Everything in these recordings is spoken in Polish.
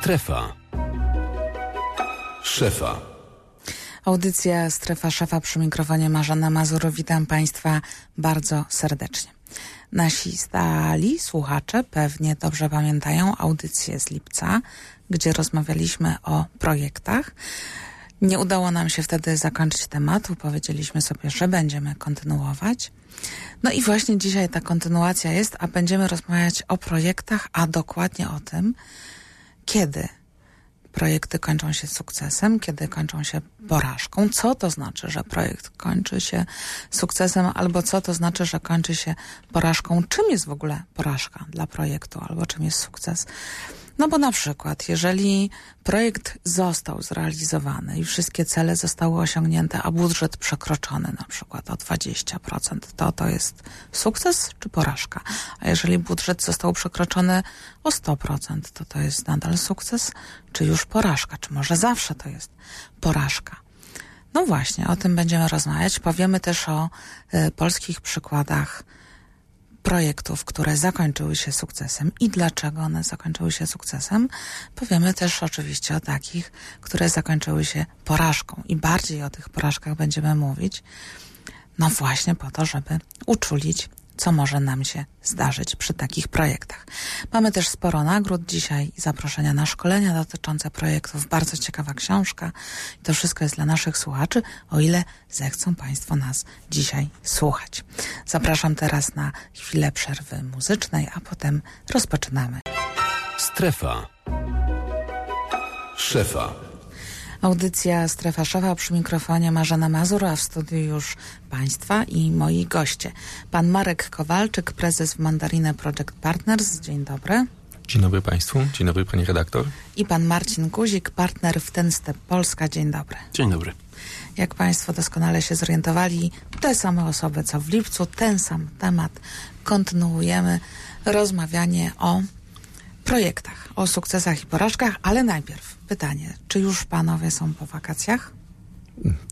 Strefa szefa. Audycja Strefa Szefa przy mikrofonie Marzena Mazur. Witam Państwa bardzo serdecznie. Nasi stali słuchacze pewnie dobrze pamiętają audycję z lipca, gdzie rozmawialiśmy o projektach. Nie udało nam się wtedy zakończyć tematu. Powiedzieliśmy sobie, że będziemy kontynuować. No i właśnie dzisiaj ta kontynuacja jest, a będziemy rozmawiać o projektach, a dokładnie o tym, kiedy projekty kończą się sukcesem, kiedy kończą się porażką. Co to znaczy, że projekt kończy się sukcesem, albo co to znaczy, że kończy się porażką? Czym jest w ogóle porażka dla projektu, albo czym jest sukces? No bo na przykład, jeżeli projekt został zrealizowany i wszystkie cele zostały osiągnięte, a budżet przekroczony na przykład o 20%, to to jest sukces czy porażka? A jeżeli budżet został przekroczony o 100%, to to jest nadal sukces czy już porażka? Czy może zawsze to jest porażka? No właśnie, o tym będziemy rozmawiać. Powiemy też o y, polskich przykładach projektów, które zakończyły się sukcesem i dlaczego one zakończyły się sukcesem. Powiemy też oczywiście o takich, które zakończyły się porażką i bardziej o tych porażkach będziemy mówić. No właśnie po to, żeby uczulić co może nam się zdarzyć przy takich projektach. Mamy też sporo nagród dzisiaj i zaproszenia na szkolenia dotyczące projektów. Bardzo ciekawa książka. I to wszystko jest dla naszych słuchaczy, o ile zechcą Państwo nas dzisiaj słuchać. Zapraszam teraz na chwilę przerwy muzycznej, a potem rozpoczynamy. Strefa szefa. Audycja Strefa Szefa przy mikrofonie Marzena Mazur, a w studiu już Państwa i moi goście. Pan Marek Kowalczyk, prezes w Mandarinę Project Partners. Dzień dobry. Dzień dobry Państwu, dzień dobry Pani redaktor. I pan Marcin Guzik, partner w Ten Step Polska. Dzień dobry. Dzień dobry. Jak Państwo doskonale się zorientowali, te same osoby co w lipcu, ten sam temat. Kontynuujemy rozmawianie o projektach, o sukcesach i porażkach, ale najpierw pytanie, czy już panowie są po wakacjach?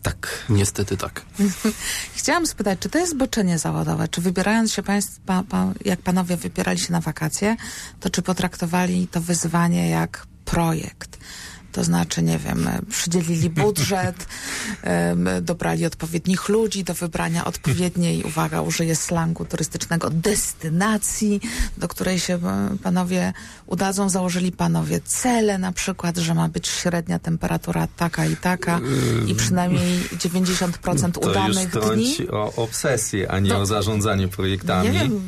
Tak, niestety tak. Chciałam spytać, czy to jest zboczenie zawodowe? Czy wybierając się państwo, pa, jak panowie wybierali się na wakacje, to czy potraktowali to wyzwanie jak projekt? To znaczy, nie wiem, przydzielili budżet, dobrali odpowiednich ludzi do wybrania odpowiedniej, uwaga, użyję slangu turystycznego, destynacji, do której się panowie udadzą. Założyli panowie cele na przykład, że ma być średnia temperatura taka i taka i przynajmniej 90% to udanych już dni. o obsesję, a nie To- o zarządzanie projektami. Nie wiem,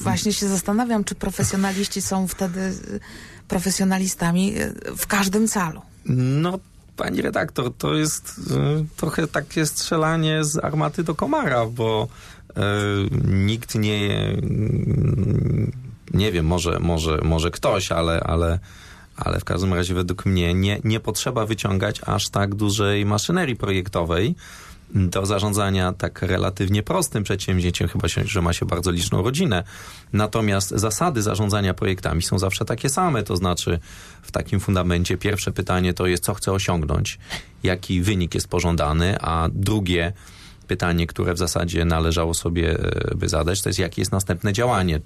właśnie się zastanawiam, czy profesjonaliści są wtedy y, profesjonalistami y, w każdym calu. No, pani redaktor, to jest y, trochę takie strzelanie z armaty do komara, bo y, nikt nie, nie wiem, może, może, może ktoś, ale, ale, ale w każdym razie według mnie nie, nie potrzeba wyciągać aż tak dużej maszynerii projektowej do zarządzania tak relatywnie prostym przedsięwzięciem, chyba się, że ma się bardzo liczną rodzinę. Natomiast zasady zarządzania projektami są zawsze takie same, to znaczy w takim fundamencie pierwsze pytanie to jest, co chcę osiągnąć, jaki wynik jest pożądany, a drugie pytanie, które w zasadzie należało sobie e, by zadać, to jest, jakie jest następne działanie.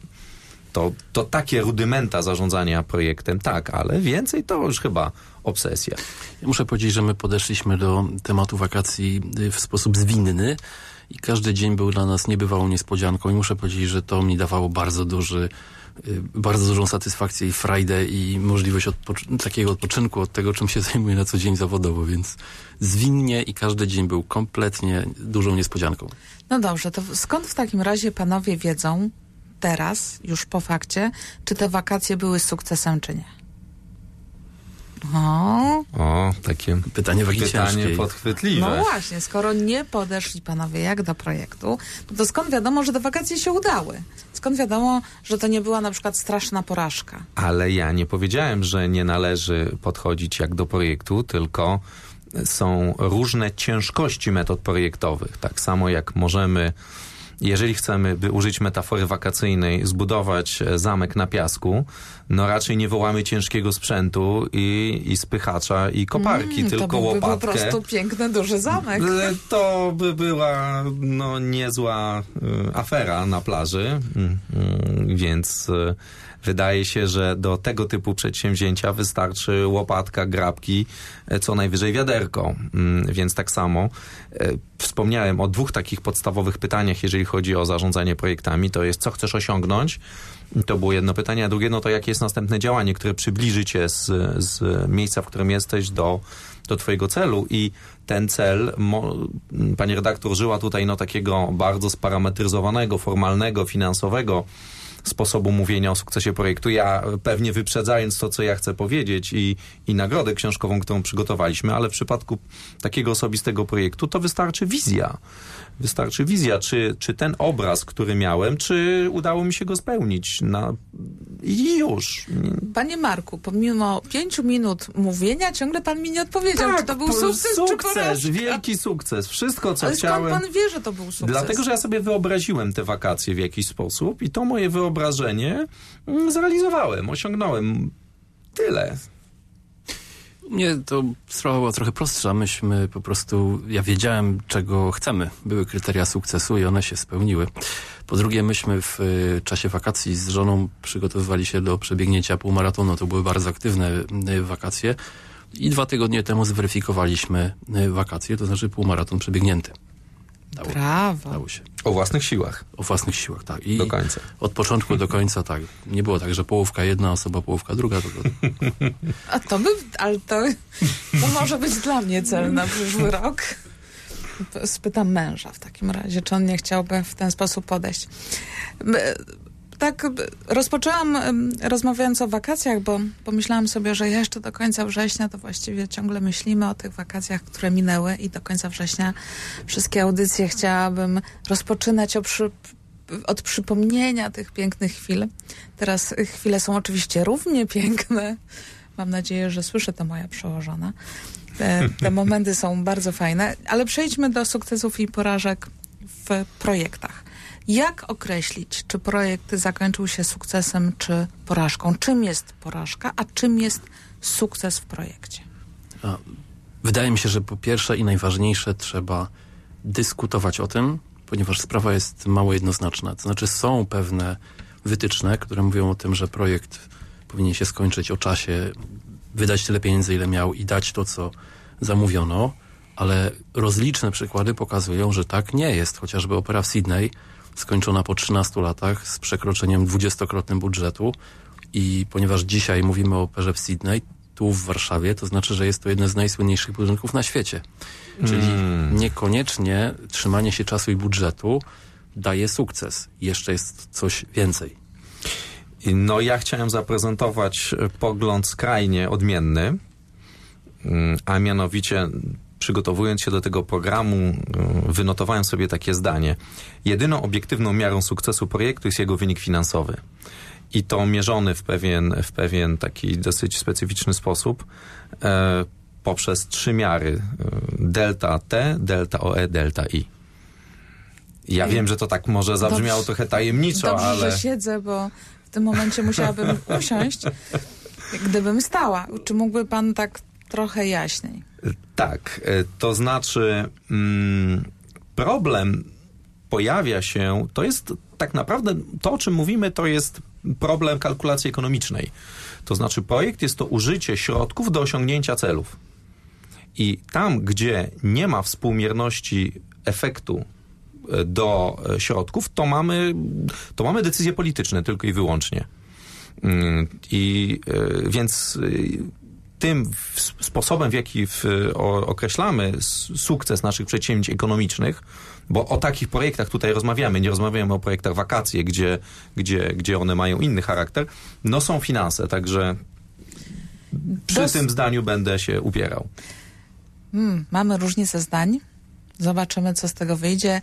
To, to takie rudymenta zarządzania projektem, tak, ale więcej to już chyba obsesja. Ja muszę powiedzieć, że my podeszliśmy do tematu wakacji y, w sposób zwinny i każdy dzień był dla nas niebywałą niespodzianką i muszę powiedzieć, że to mi dawało bardzo duży y, bardzo dużą satysfakcję i frajdę i możliwość odpoczy- takiego odpoczynku od tego, czym się zajmuję na co dzień zawodowo, więc zwinnie i każdy dzień był kompletnie dużą niespodzianką. No dobrze, to skąd w takim razie panowie wiedzą teraz, już po fakcie, czy te wakacje były sukcesem, czy nie? O, O, takie Pytanie pytanie podchwytliwe. no właśnie, skoro nie podeszli panowie jak do projektu, no to skąd wiadomo, że te wakacje się udały? Skąd wiadomo, że to nie była na przykład straszna porażka? Ale ja nie powiedziałem, że nie należy podchodzić jak do projektu, tylko są różne ciężkości metod projektowych. Tak samo jak możemy jeżeli chcemy, by użyć metafory wakacyjnej, zbudować e, zamek na piasku, no raczej nie wołamy ciężkiego sprzętu i, i spychacza i koparki, Mm, tylko to byłby łopatkę. po prostu piękny, duży zamek. E, To by była no, niezła e, afera na plaży, Mm, mm, więc wydaje się, że do tego typu przedsięwzięcia wystarczy łopatka, grabki, e, co najwyżej wiaderko. Mm, Więc tak samo e, wspomniałem o dwóch takich podstawowych pytaniach, jeżeli chodzi o zarządzanie projektami. To jest, co chcesz osiągnąć? To było jedno pytanie, a drugie, no to jakie jest następne działanie, które przybliży cię z, z miejsca, w którym jesteś do, do twojego celu i ten cel, mo, pani redaktor żyła tutaj no takiego bardzo sparametryzowanego, formalnego, finansowego sposobu mówienia o sukcesie projektu. Ja pewnie wyprzedzając to, co ja chcę powiedzieć i, i nagrodę książkową, którą przygotowaliśmy, ale w przypadku takiego osobistego projektu to wystarczy wizja. Wystarczy wizja, czy, czy ten obraz, który miałem, czy udało mi się go spełnić. Na... I już. Panie Marku, pomimo pięciu minut mówienia, ciągle pan mi nie odpowiedział, czy to był sukces, czy sukces porażka. wielki sukces. Wszystko, co Ale chciałem. pan wie, że to był sukces? Dlatego, że ja sobie wyobraziłem te wakacje w jakiś sposób i to moje wyobrażenie mm, zrealizowałem, osiągnąłem. Tyle. Nie, to sprawa była trochę prostsza. Myśmy po prostu, ja wiedziałem, czego chcemy. Były kryteria sukcesu i one się spełniły. Po drugie, myśmy w y, czasie wakacji z żoną przygotowywali się do przebiegnięcia półmaratonu. To były bardzo aktywne y, wakacje. I dwa tygodnie temu zweryfikowaliśmy y, wakacje, to znaczy półmaraton przebiegnięty. Dało, Brawo. dało się. O własnych siłach O własnych siłach, tak. I do końca. od początku do końca, tak. Nie było tak, że połówka jedna osoba, połówka druga. To, to, A to by, ale to, to może być dla mnie cel na przyszły rok. Spytam męża w takim razie, czy on nie chciałby w ten sposób podejść. Tak, rozpoczęłam rozmawiając o wakacjach, bo pomyślałam sobie, że jeszcze do końca września to właściwie ciągle myślimy o tych wakacjach, które minęły i do końca września wszystkie audycje chciałabym rozpoczynać przy, od przypomnienia tych pięknych chwil. Teraz chwile są oczywiście równie piękne. Mam nadzieję, że słyszy to moja przełożona. Te, te momenty są bardzo fajne, ale przejdźmy do sukcesów i porażek w projektach. Jak określić, czy projekt zakończył się sukcesem, czy porażką? Czym jest porażka, a czym jest sukces w projekcie? Wydaje mi się, że po pierwsze i najważniejsze trzeba dyskutować o tym, ponieważ sprawa jest mało jednoznaczna. To znaczy są pewne wytyczne, które mówią o tym, że projekt powinien się skończyć o czasie, wydać tyle pieniędzy, ile miał i dać to, co zamówiono, ale rozliczne przykłady pokazują, że tak nie jest. Chociażby opera w Sydney skończona po 13 latach z przekroczeniem dwudziestokrotnym budżetu i ponieważ dzisiaj mówimy o operze w Sydney, tu w Warszawie, to znaczy, że jest to jeden z najsłynniejszych budynków na świecie. Czyli niekoniecznie trzymanie się czasu i budżetu daje sukces. Jeszcze jest coś więcej. No ja chciałem zaprezentować pogląd skrajnie odmienny, mm, a mianowicie przygotowując się do tego programu, y, wynotowałem sobie takie zdanie. Jedyną obiektywną miarą sukcesu projektu jest jego wynik finansowy. I to mierzony w pewien, w pewien taki dosyć specyficzny sposób e, poprzez trzy miary. y, Delta T, delta OE, delta I. Ja wiem, że to tak może zabrzmiało Dobrze. trochę tajemniczo, Dobrze, ale... że siedzę, bo w tym momencie musiałabym usiąść, gdybym stała. Czy mógłby pan tak trochę jaśniej? Tak, e, to znaczy mm, problem pojawia się, to jest tak naprawdę to, o czym mówimy, to jest problem kalkulacji ekonomicznej. To znaczy projekt jest to użycie środków do osiągnięcia celów. I tam, gdzie nie ma współmierności efektu e, do e, środków, to mamy, to mamy decyzje polityczne tylko i wyłącznie. Mm, I więc tym sposobem, w jaki w, o, określamy sukces naszych przedsięwzięć ekonomicznych, bo o takich projektach tutaj rozmawiamy, nie rozmawiamy o projektach wakacje, gdzie, gdzie, gdzie one mają inny charakter, no są finanse, także przy Dos- tym zdaniu będę się upierał. Hmm, mamy różnicę zdań. Zobaczymy, co z tego wyjdzie.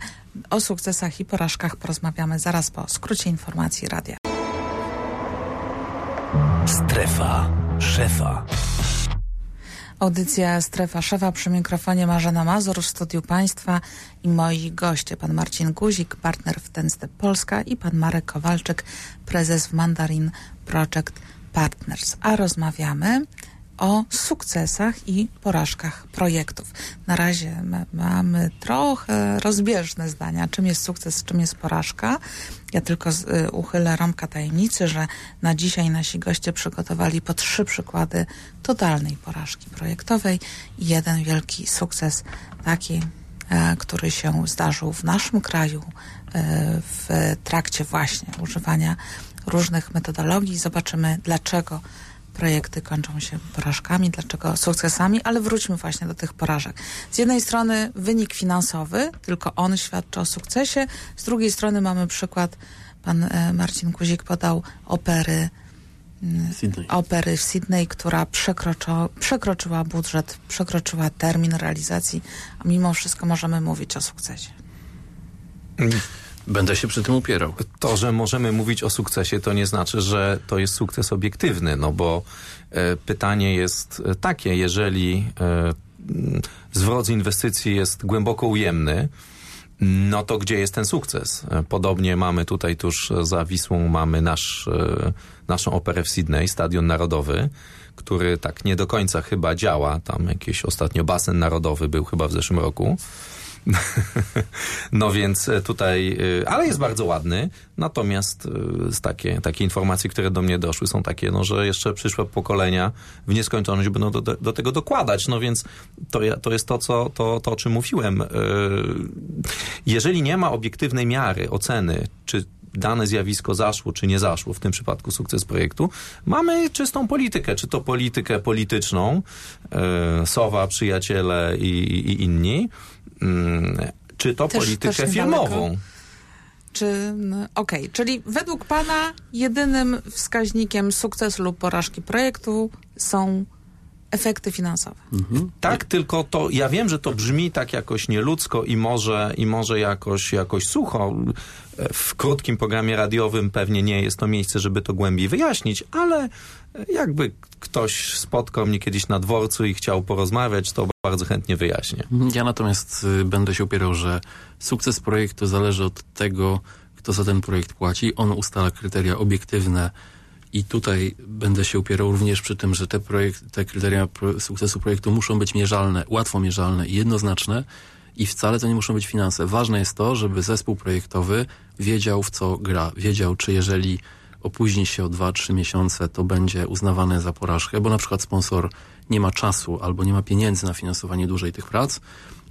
O sukcesach i porażkach porozmawiamy zaraz po skrócie informacji radia. Strefa szefa. Audycja Strefa Szefa przy mikrofonie Marzena Mazur w studiu Państwa i moi goście, pan Marcin Guzik, partner w Ten Step Polska i pan Marek Kowalczyk, prezes w Mandarin Project Partners. A rozmawiamy o sukcesach i porażkach projektów. Na razie mamy trochę rozbieżne zdania, czym jest sukces, czym jest porażka. Ja tylko y, uchylę rąbka tajemnicy, że na dzisiaj nasi goście przygotowali po trzy przykłady totalnej porażki projektowej i jeden wielki sukces, taki, e, który się zdarzył w naszym kraju e, w trakcie właśnie używania różnych metodologii. Zobaczymy, dlaczego projekty kończą się porażkami, dlaczego sukcesami, ale wróćmy właśnie do tych porażek. Z jednej strony wynik finansowy, tylko on świadczy o sukcesie, z drugiej strony mamy przykład, pan e, Marcin Kuzik podał opery mm, Sydney. opery w Sydney, która przekroczo, przekroczyła budżet, przekroczyła termin realizacji, a mimo wszystko możemy mówić o sukcesie. Będę się przy tym upierał. To, że możemy mówić o sukcesie, to nie znaczy, że to jest sukces obiektywny, no bo e, pytanie jest e, takie, jeżeli e, zwrot z inwestycji jest głęboko ujemny, no to gdzie jest ten sukces? E, Podobnie mamy tutaj tuż za Wisłą mamy nasz, e, naszą operę w Sydney, Stadion Narodowy, który tak nie do końca chyba działa. Tam jakiś ostatnio basen narodowy był chyba w zeszłym roku. No więc e, tutaj, e, ale jest bardzo ładny, natomiast e, takie, takie informacje, które do mnie doszły są takie, no, że jeszcze przyszłe pokolenia w nieskończoność będą do, do tego dokładać, no więc to, to jest to, co, to, to, o czym mówiłem. Jeżeli nie ma obiektywnej miary, oceny, czy dane zjawisko zaszło, czy nie zaszło, w tym przypadku sukces projektu, mamy czystą politykę, czy to politykę polityczną, Sowa, przyjaciele i, i, inni, czy to Też- politykę też filmową. Czy, okej, czyli według Pana jedynym wskaźnikiem sukcesu lub porażki projektu są efekty finansowe. Tak, tylko to, ja wiem, że to brzmi tak jakoś nieludzko i może, i może jakoś, jakoś sucho. W krótkim programie radiowym pewnie nie jest to miejsce, żeby to głębiej wyjaśnić, ale jakby ktoś spotkał mnie kiedyś na dworcu i chciał porozmawiać, to bardzo chętnie wyjaśnię. Ja natomiast y, będę się upierał, że sukces projektu zależy od tego, kto za ten projekt płaci. On ustala kryteria obiektywne i tutaj będę się upierał również przy tym, że te, projekt, te kryteria sukcesu projektu muszą być mierzalne, łatwo mierzalne i jednoznaczne i wcale to nie muszą być finanse. Ważne jest to, żeby zespół projektowy wiedział w co gra. Wiedział, czy jeżeli opóźni się o 2-3 miesiące, to będzie uznawane za porażkę, bo na przykład sponsor nie ma czasu albo nie ma pieniędzy na finansowanie dłużej tych prac,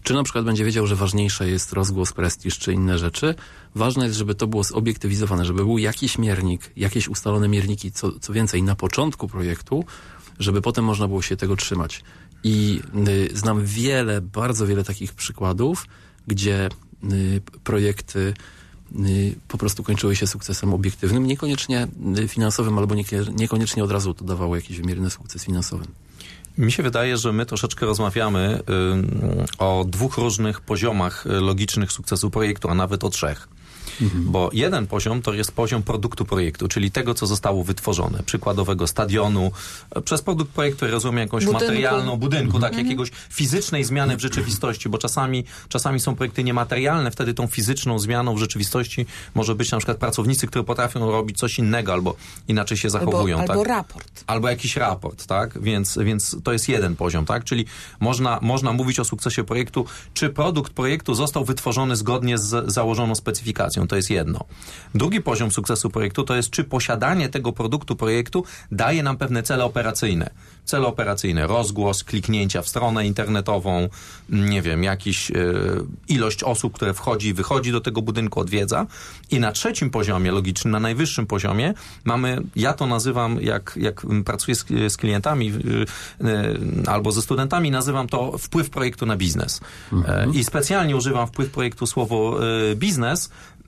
czy na przykład będzie wiedział, że ważniejsze jest rozgłos, prestiż czy inne rzeczy. Ważne jest, żeby to było zobiektywizowane, żeby był jakiś miernik, jakieś ustalone mierniki, co, co więcej, na początku projektu, żeby potem można było się tego trzymać. I y, znam wiele, bardzo wiele takich przykładów, gdzie y, projekty po prostu kończyły się sukcesem obiektywnym, niekoniecznie y, finansowym, albo niekoniecznie od razu to dawało jakiś wymierny sukces finansowy. Mi się wydaje, że my troszeczkę rozmawiamy ym, o dwóch różnych poziomach y, logicznych sukcesu projektu, a nawet o trzech. Bo jeden poziom to jest poziom produktu projektu, czyli tego, co zostało wytworzone. Przykładowego stadionu. E, Przez produkt projektu rozumiem jakąś Budynku. materialną budynku, tak, jakiegoś fizycznej zmiany w rzeczywistości, bo czasami, czasami są projekty niematerialne, wtedy tą fizyczną zmianą w rzeczywistości może być na przykład pracownicy, którzy potrafią robić coś innego albo inaczej się zachowują. Albo, tak? albo raport. albo jakiś raport, tak? Więc, więc to jest jeden poziom, tak? Czyli można, można mówić o sukcesie projektu, czy produkt projektu został wytworzony zgodnie z założoną specyfikacją. To jest jedno. Drugi poziom sukcesu projektu to jest, czy posiadanie tego produktu projektu daje nam pewne cele operacyjne. Cele operacyjne, rozgłos, kliknięcia w stronę internetową, nie wiem, jakiś e, ilość osób, które wchodzi i wychodzi do tego budynku, odwiedza. I na trzecim poziomie logicznym, na najwyższym poziomie mamy, ja to nazywam, jak, jak pracuję z, z klientami y, y, albo ze studentami, nazywam to wpływ projektu na biznes. E, I specjalnie używam wpływ projektu słowo biznes, Mm,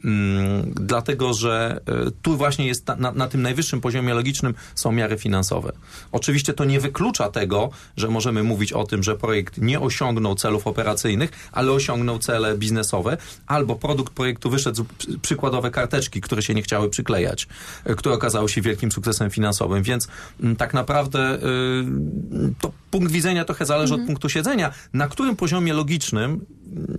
dlatego, że e, tu właśnie jest na, na, tym najwyższym poziomie logicznym są miary finansowe. Oczywiście to nie wyklucza tego, że możemy mówić o tym, że projekt nie osiągnął celów operacyjnych, ale osiągnął cele biznesowe, albo produkt projektu wyszedł przykładowe karteczki, które się nie chciały przyklejać, e, które okazały się wielkim sukcesem finansowym, więc mm, tak naprawdę y, to punkt widzenia trochę zależy od punktu siedzenia. Na którym poziomie logicznym, mm,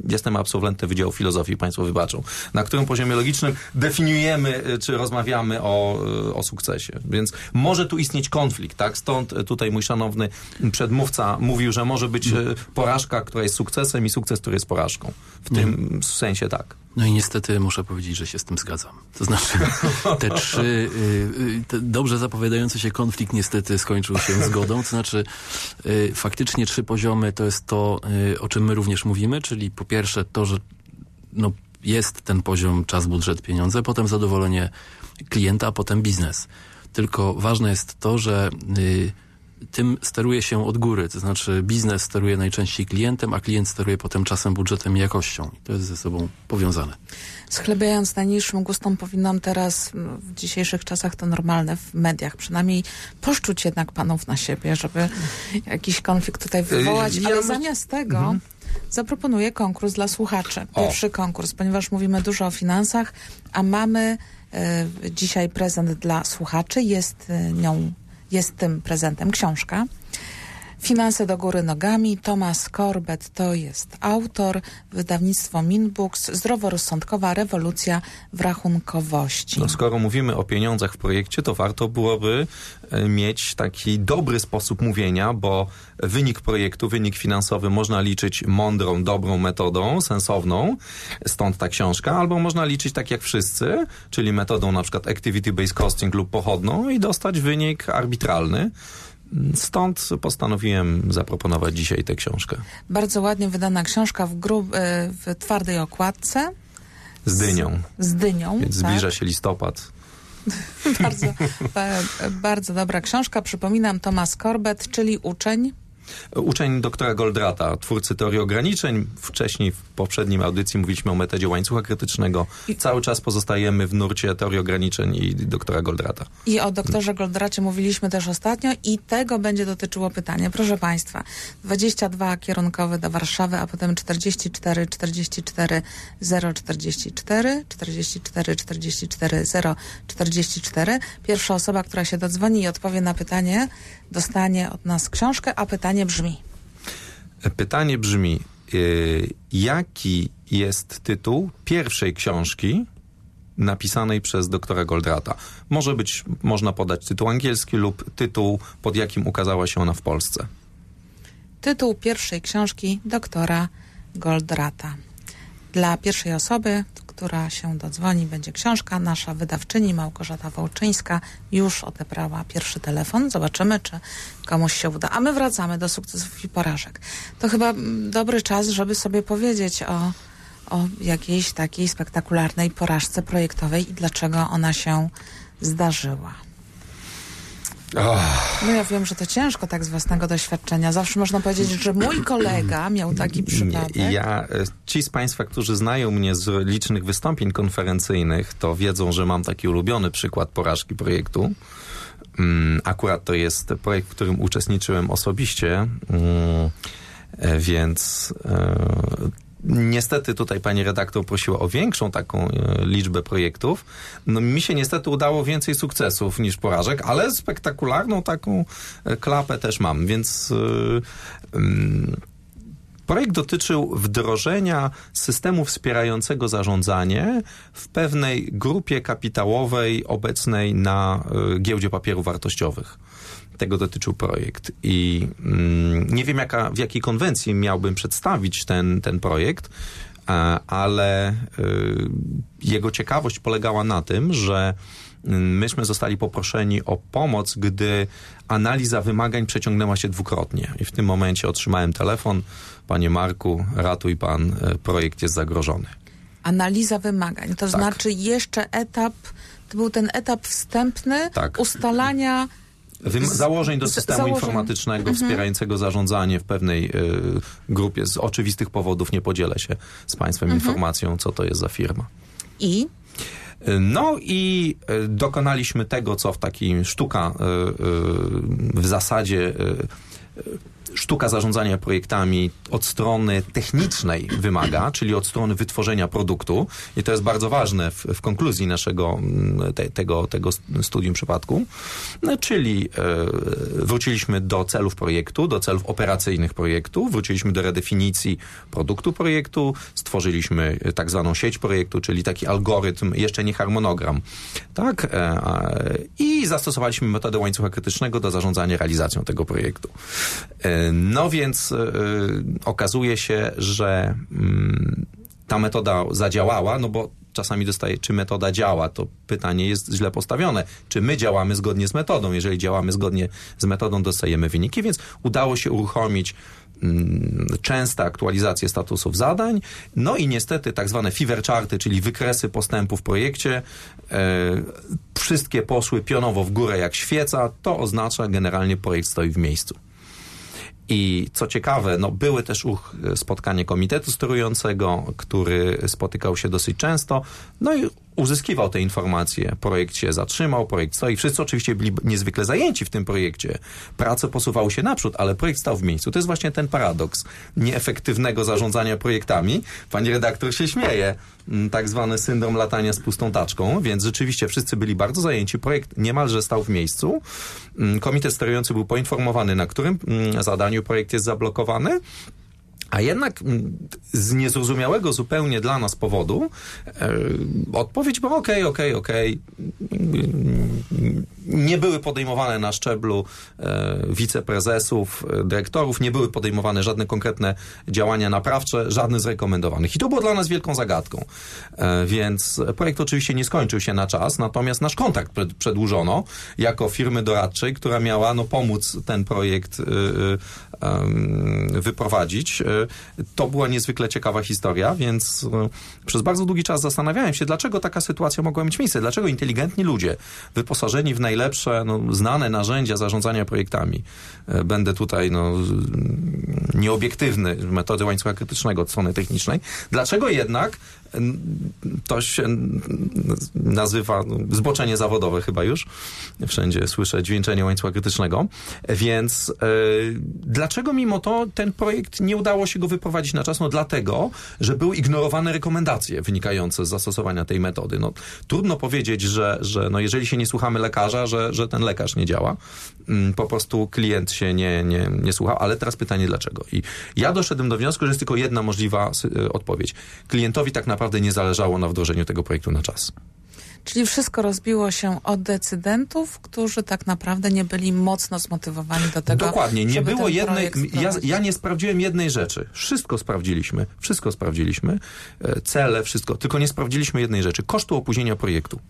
jestem absolwentem Wydziału Filozofii, Państwo wybaczą, na którym poziomie logicznym definiujemy, y, czy rozmawiamy o, y, o sukcesie. Więc może tu istnieć konflikt, tak? Stąd y, tutaj mój szanowny przedmówca mówił, że może być porażka, która jest sukcesem i sukces, który jest porażką. W tym sensie tak. No i niestety muszę powiedzieć, że się z tym zgadzam. To znaczy, te trzy, y, y, te dobrze zapowiadający się konflikt niestety skończył się zgodą. To znaczy, y, faktycznie trzy poziomy to jest to, o czym my również mówimy, czyli po pierwsze to, że no, jest ten poziom czas, budżet, pieniądze, potem zadowolenie klienta, a potem biznes. Tylko ważne jest to, że tym steruje się od góry, to znaczy biznes steruje najczęściej klientem, a klient steruje potem czasem, budżetem i jakością. I to jest ze sobą powiązane. Schlebiając najniższym gustom, powinnam teraz m, w dzisiejszych czasach to normalne w mediach, przynajmniej poszczuć jednak panów na siebie, żeby jakiś konflikt tutaj wywołać, ale zamiast tego zaproponuję konkurs dla słuchaczy. Pierwszy konkurs, ponieważ mówimy dużo o finansach, a mamy e, dzisiaj prezent dla słuchaczy. Jest e, nią, jest tym prezentem książka. Finanse do góry nogami. Thomas Corbett to jest autor. Wydawnictwo Minbooks. Zdroworozsądkowa rewolucja w rachunkowości. No, skoro mówimy o pieniądzach w projekcie, to warto byłoby e, mieć taki dobry sposób mówienia, bo wynik projektu, wynik finansowy można liczyć mądrą, dobrą metodą, sensowną, stąd ta książka, albo można liczyć tak jak wszyscy, czyli metodą na przykład activity-based costing lub pochodną i dostać wynik arbitralny. Stąd postanowiłem zaproponować dzisiaj tę książkę. Bardzo ładnie wydana książka w, grub, e, w twardej okładce Z dynią, z dynią. więc tak? zbliża się listopad. bardzo, ba, bardzo dobra książka. Przypominam, Thomas Corbett, czyli uczeń. Uczeń doktora Goldrata, twórcy teorii ograniczeń. Wcześniej w poprzednim audycji mówiliśmy o metodzie łańcucha krytycznego. Cały czas pozostajemy w nurcie teorii ograniczeń i doktora Goldrata. I o doktorze Goldracie mówiliśmy też ostatnio i tego będzie dotyczyło pytanie. Proszę Państwa, 22 kierunkowe do Warszawy, a potem 44, 44, 044, 44, 44, 044. Pierwsza osoba, która się dodzwoni i odpowie na pytanie, dostanie od nas książkę, a pytanie brzmi. Pytanie brzmi, yy, jaki jest tytuł pierwszej książki napisanej przez doktora Goldrata? Może być, można podać tytuł angielski lub tytuł, pod jakim ukazała się ona w Polsce. Tytuł pierwszej książki doktora Goldrata. Dla pierwszej osoby, która się dodzwoni, będzie książka. Nasza wydawczyni Małgorzata Wołczyńska już odebrała pierwszy telefon. Zobaczymy, czy komuś się uda. A my wracamy do sukcesów i porażek. To chyba mm, dobry czas, żeby sobie powiedzieć o, o jakiejś takiej spektakularnej porażce projektowej i dlaczego ona się zdarzyła. No ja wiem, że to ciężko tak z własnego doświadczenia. Zawsze można powiedzieć, że mój kolega miał taki przypadek. Nie, ja, e, ci z Państwa, którzy znają mnie z licznych wystąpień konferencyjnych, to wiedzą, że mam taki ulubiony przykład porażki projektu. Mm, Akurat to jest projekt, w którym uczestniczyłem osobiście, mm, e, więc e, Niestety tutaj pani redaktor prosiła o większą taką e, liczbę projektów. No mi się niestety udało więcej sukcesów niż porażek, ale spektakularną taką e, klapę też mam, więc e, mm, Projekt dotyczył wdrożenia systemu wspierającego zarządzanie w pewnej grupie kapitałowej obecnej na giełdzie papierów wartościowych. Tego dotyczył projekt. I mm, nie wiem, jaka, w jakiej konwencji miałbym przedstawić ten, ten projekt, ale y, jego ciekawość polegała na tym, że mm, myśmy zostali poproszeni o pomoc, gdy analiza wymagań przeciągnęła się dwukrotnie. I w tym momencie otrzymałem telefon. Panie Marku, ratuj pan, e, projekt jest zagrożony. Analiza wymagań, to Tak. znaczy jeszcze etap, to był ten etap wstępny Tak. ustalania Wym- założeń do z- systemu założeń. informatycznego wspierającego zarządzanie w pewnej e, grupie. Z oczywistych powodów nie podzielę się z państwem informacją, co to jest za firma. i No i e, dokonaliśmy tego, co w takiej sztuka e, e, w zasadzie e, sztuka zarządzania projektami od strony technicznej wymaga, czyli od strony wytworzenia produktu. I to jest bardzo ważne w, w konkluzji naszego mm, te, tego, tego studium przypadku, no, czyli e, wróciliśmy do celów projektu, do celów operacyjnych projektu, wróciliśmy do redefinicji produktu projektu, stworzyliśmy tak zwaną sieć projektu, czyli taki algorytm, jeszcze nie harmonogram, tak, e, i zastosowaliśmy metodę łańcucha krytycznego do zarządzania realizacją tego projektu. E, no więc e, okazuje się, że mm, ta metoda zadziałała, no bo czasami dostaje, czy metoda działa, to pytanie jest źle postawione. Czy my działamy zgodnie z metodą? Jeżeli działamy zgodnie z metodą, dostajemy wyniki, więc udało się uruchomić mm, częste aktualizacje statusów zadań, no i niestety tak zwane fever charty, czyli wykresy postępu w projekcie, e, wszystkie poszły pionowo w górę jak świeca, to oznacza generalnie projekt stoi w miejscu. I co ciekawe, no były też uch, spotkanie komitetu sterującego, który spotykał się dosyć często, no i uzyskiwał te informacje. Projekt się zatrzymał, projekt stoi. Wszyscy oczywiście byli niezwykle zajęci w tym projekcie. Prace posuwały się naprzód, ale projekt stał w miejscu. To jest właśnie ten paradoks nieefektywnego zarządzania projektami. Pani redaktor się śmieje. Mm, tak zwany syndrom latania z pustą taczką, więc rzeczywiście wszyscy byli bardzo zajęci. Projekt niemalże stał w miejscu. Mm, komitet sterujący był poinformowany, na którym mm, zadaniu projekt jest zablokowany. A jednak mm, z niezrozumiałego zupełnie dla nas powodu e, odpowiedź była okej, okej, okej. Nie były podejmowane na szczeblu e, wiceprezesów, e, dyrektorów, nie były podejmowane żadne konkretne działania naprawcze, żadne z rekomendowanych. I to było dla nas wielką zagadką. E, więc projekt oczywiście nie skończył się na czas, natomiast nasz kontakt przed, przedłużono jako firmy doradczej, która miała no, pomóc ten projekt wyprowadzić. To była niezwykle ciekawa historia, więc przez bardzo długi czas zastanawiałem się, dlaczego taka sytuacja mogła mieć miejsce, dlaczego inteligentni ludzie, wyposażeni w najlepsze, no, znane narzędzia zarządzania projektami, e, będę tutaj no, nieobiektywny, metody łańcucha krytycznego od strony technicznej, dlaczego jednak to się nazywa zboczenie zawodowe chyba już. Wszędzie słyszę dźwięczenie łańcucha krytycznego. Więc e, dlaczego mimo to ten projekt nie udało się go wyprowadzić na czas? No dlatego, że były ignorowane rekomendacje wynikające z zastosowania tej metody. No, trudno powiedzieć, że, że no, jeżeli się nie słuchamy lekarza, że, że ten lekarz nie działa. Mm, po prostu klient się nie, nie, nie słuchał, ale teraz pytanie dlaczego. I ja doszedłem do wniosku, że jest tylko jedna możliwa e, odpowiedź. Klientowi tak naprawdę nie zależało na wdrożeniu tego projektu na czas. Czyli wszystko rozbiło się od decydentów, którzy tak naprawdę nie byli mocno zmotywowani do tego. Dokładnie, nie było jednej. Ja, ja, nie sprawdziłem jednej rzeczy. Wszystko sprawdziliśmy, wszystko sprawdziliśmy, e, cele, wszystko, tylko nie sprawdziliśmy jednej rzeczy kosztu opóźnienia projektu.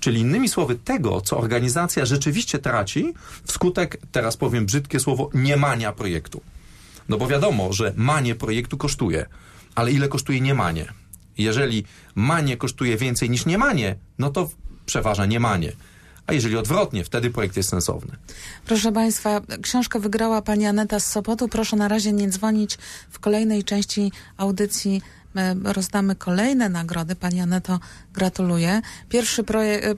Czyli innymi słowy, tego, co organizacja rzeczywiście traci wskutek, teraz powiem brzydkie słowo, niemania projektu. No bo wiadomo, że manie projektu kosztuje, ale ile kosztuje niemanie? Jeżeli manie kosztuje więcej niż niemanie, no to przeważa niemanie. A jeżeli odwrotnie, wtedy projekt jest sensowny. Proszę Państwa, książkę wygrała Pani Aneta z Sopotu. Proszę na razie nie dzwonić. W kolejnej części audycji my rozdamy kolejne nagrody. Pani Aneto, gratuluję. Pierwszy,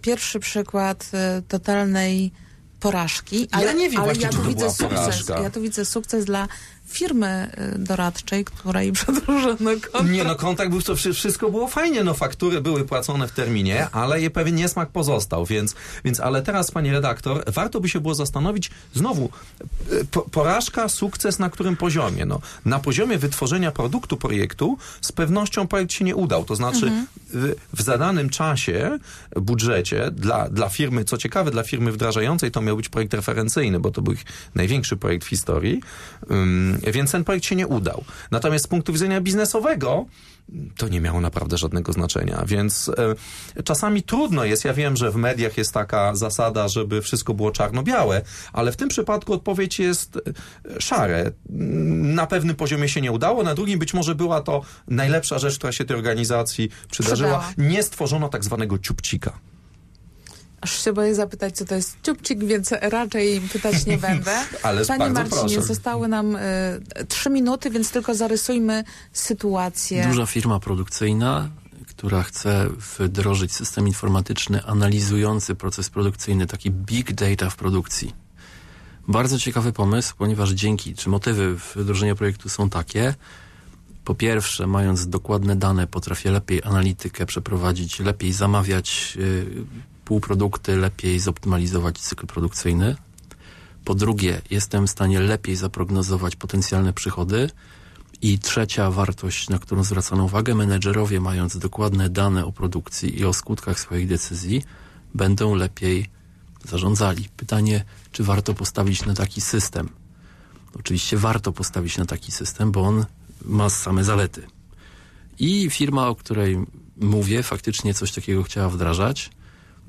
pierwszy przykład y, totalnej porażki. Ale, ja nie wiem ale właśnie, ja tu widzę sukces. Porażka. Ja tu widzę sukces dla firmy y, doradczej, której przedłużono kontrakt. Nie, no kontakt był, to wszystko było fajnie, no faktury były płacone w terminie, ale je pewien niesmak pozostał, więc, więc ale teraz, pani redaktor, warto by się było zastanowić, znowu, y, po, porażka, sukces na którym poziomie? No, na poziomie wytworzenia produktu, projektu, z pewnością projekt się nie udał, to znaczy mhm. w, w zadanym czasie, budżecie, dla, dla firmy, co ciekawe, dla firmy wdrażającej to miał być projekt referencyjny, bo to był ich największy projekt w historii, więc ten projekt się nie udał. Natomiast z punktu widzenia biznesowego to nie miało naprawdę żadnego znaczenia, więc e, czasami trudno jest, ja wiem, że w mediach jest taka zasada, żeby wszystko było czarno-białe, ale w tym przypadku odpowiedź jest e, szare. Na pewnym poziomie się nie udało, na drugim być może była to najlepsza rzecz, która się tej organizacji przydarzyła. Nie stworzono tak zwanego ciupcika. Aż się boję zapytać, co to jest ciupcik, więc raczej pytać nie będę. Ale Panie Marcinie, proszę. zostały nam y, trzy minuty, więc tylko zarysujmy sytuację. Duża firma produkcyjna, która chce wdrożyć system informatyczny analizujący proces produkcyjny, taki big data w produkcji. Bardzo ciekawy pomysł, ponieważ dzięki, czy motywy wdrożenia projektu są takie, po pierwsze, mając dokładne dane, potrafię lepiej analitykę przeprowadzić, lepiej zamawiać y, półprodukty, lepiej zoptymalizować cykl produkcyjny. Po drugie, jestem w stanie lepiej zaprognozować potencjalne przychody. I trzecia wartość, na którą zwracano uwagę, menedżerowie, mając dokładne dane o produkcji i o skutkach swoich decyzji, będą lepiej zarządzali. Pytanie, czy warto postawić na taki system? Oczywiście warto postawić na taki system, bo on ma same zalety. I firma, o której mówię, faktycznie coś takiego chciała wdrażać.